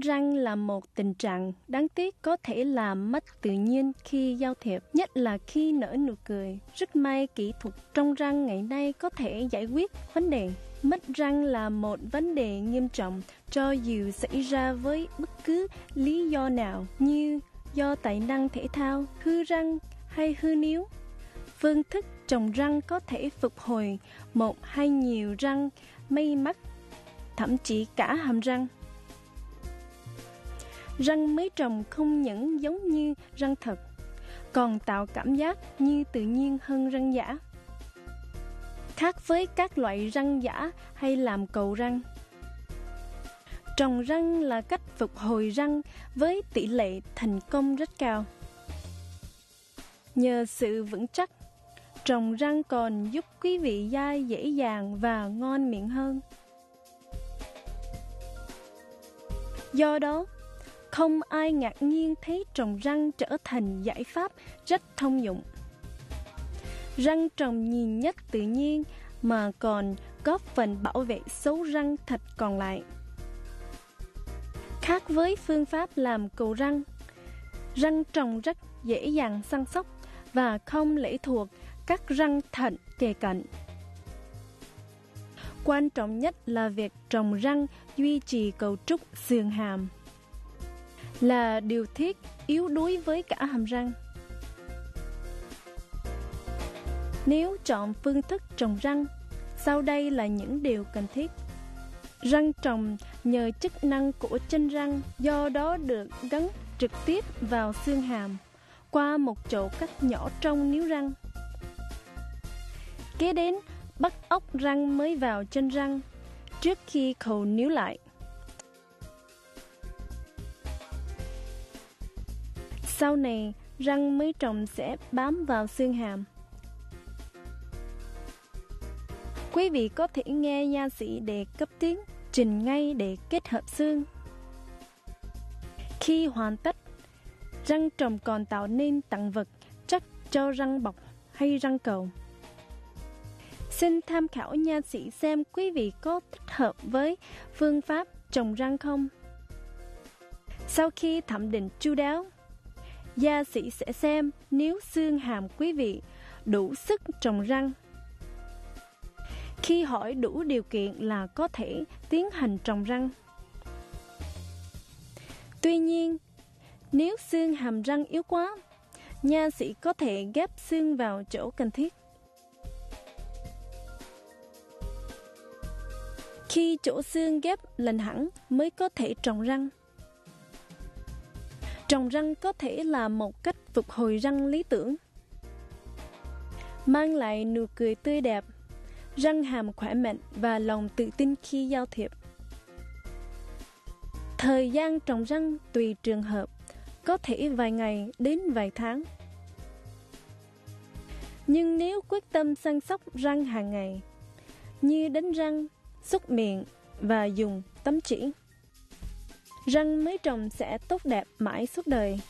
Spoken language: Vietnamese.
răng là một tình trạng đáng tiếc có thể làm mất tự nhiên khi giao thiệp, nhất là khi nở nụ cười. Rất may kỹ thuật trong răng ngày nay có thể giải quyết vấn đề. Mất răng là một vấn đề nghiêm trọng cho dù xảy ra với bất cứ lý do nào như do tài năng thể thao, hư răng hay hư níu. Phương thức trồng răng có thể phục hồi một hay nhiều răng may mắc, thậm chí cả hàm răng. Răng mới trồng không những giống như răng thật, còn tạo cảm giác như tự nhiên hơn răng giả. Khác với các loại răng giả hay làm cầu răng. Trồng răng là cách phục hồi răng với tỷ lệ thành công rất cao. Nhờ sự vững chắc, trồng răng còn giúp quý vị da dễ dàng và ngon miệng hơn. Do đó, không ai ngạc nhiên thấy trồng răng trở thành giải pháp rất thông dụng. Răng trồng nhìn nhất tự nhiên mà còn góp phần bảo vệ số răng thật còn lại. Khác với phương pháp làm cầu răng, răng trồng rất dễ dàng săn sóc và không lệ thuộc các răng thận kề cận. Quan trọng nhất là việc trồng răng duy trì cấu trúc xương hàm là điều thiết yếu đuối với cả hàm răng. Nếu chọn phương thức trồng răng, sau đây là những điều cần thiết. Răng trồng nhờ chức năng của chân răng, do đó được gắn trực tiếp vào xương hàm qua một chỗ cắt nhỏ trong níu răng. Kế đến, bắt ốc răng mới vào chân răng trước khi khâu níu lại. Sau này, răng mới trồng sẽ bám vào xương hàm. Quý vị có thể nghe nha sĩ đề cấp tiếng trình ngay để kết hợp xương. Khi hoàn tất, răng trồng còn tạo nên tặng vật chắc cho răng bọc hay răng cầu. Xin tham khảo nha sĩ xem quý vị có thích hợp với phương pháp trồng răng không. Sau khi thẩm định chu đáo, gia sĩ sẽ xem nếu xương hàm quý vị đủ sức trồng răng. Khi hỏi đủ điều kiện là có thể tiến hành trồng răng. Tuy nhiên, nếu xương hàm răng yếu quá, nha sĩ có thể ghép xương vào chỗ cần thiết. Khi chỗ xương ghép lành hẳn mới có thể trồng răng. Trồng răng có thể là một cách phục hồi răng lý tưởng. Mang lại nụ cười tươi đẹp, răng hàm khỏe mạnh và lòng tự tin khi giao thiệp. Thời gian trồng răng tùy trường hợp, có thể vài ngày đến vài tháng. Nhưng nếu quyết tâm săn sóc răng hàng ngày, như đánh răng, xúc miệng và dùng tấm chỉ, răng mới trồng sẽ tốt đẹp mãi suốt đời.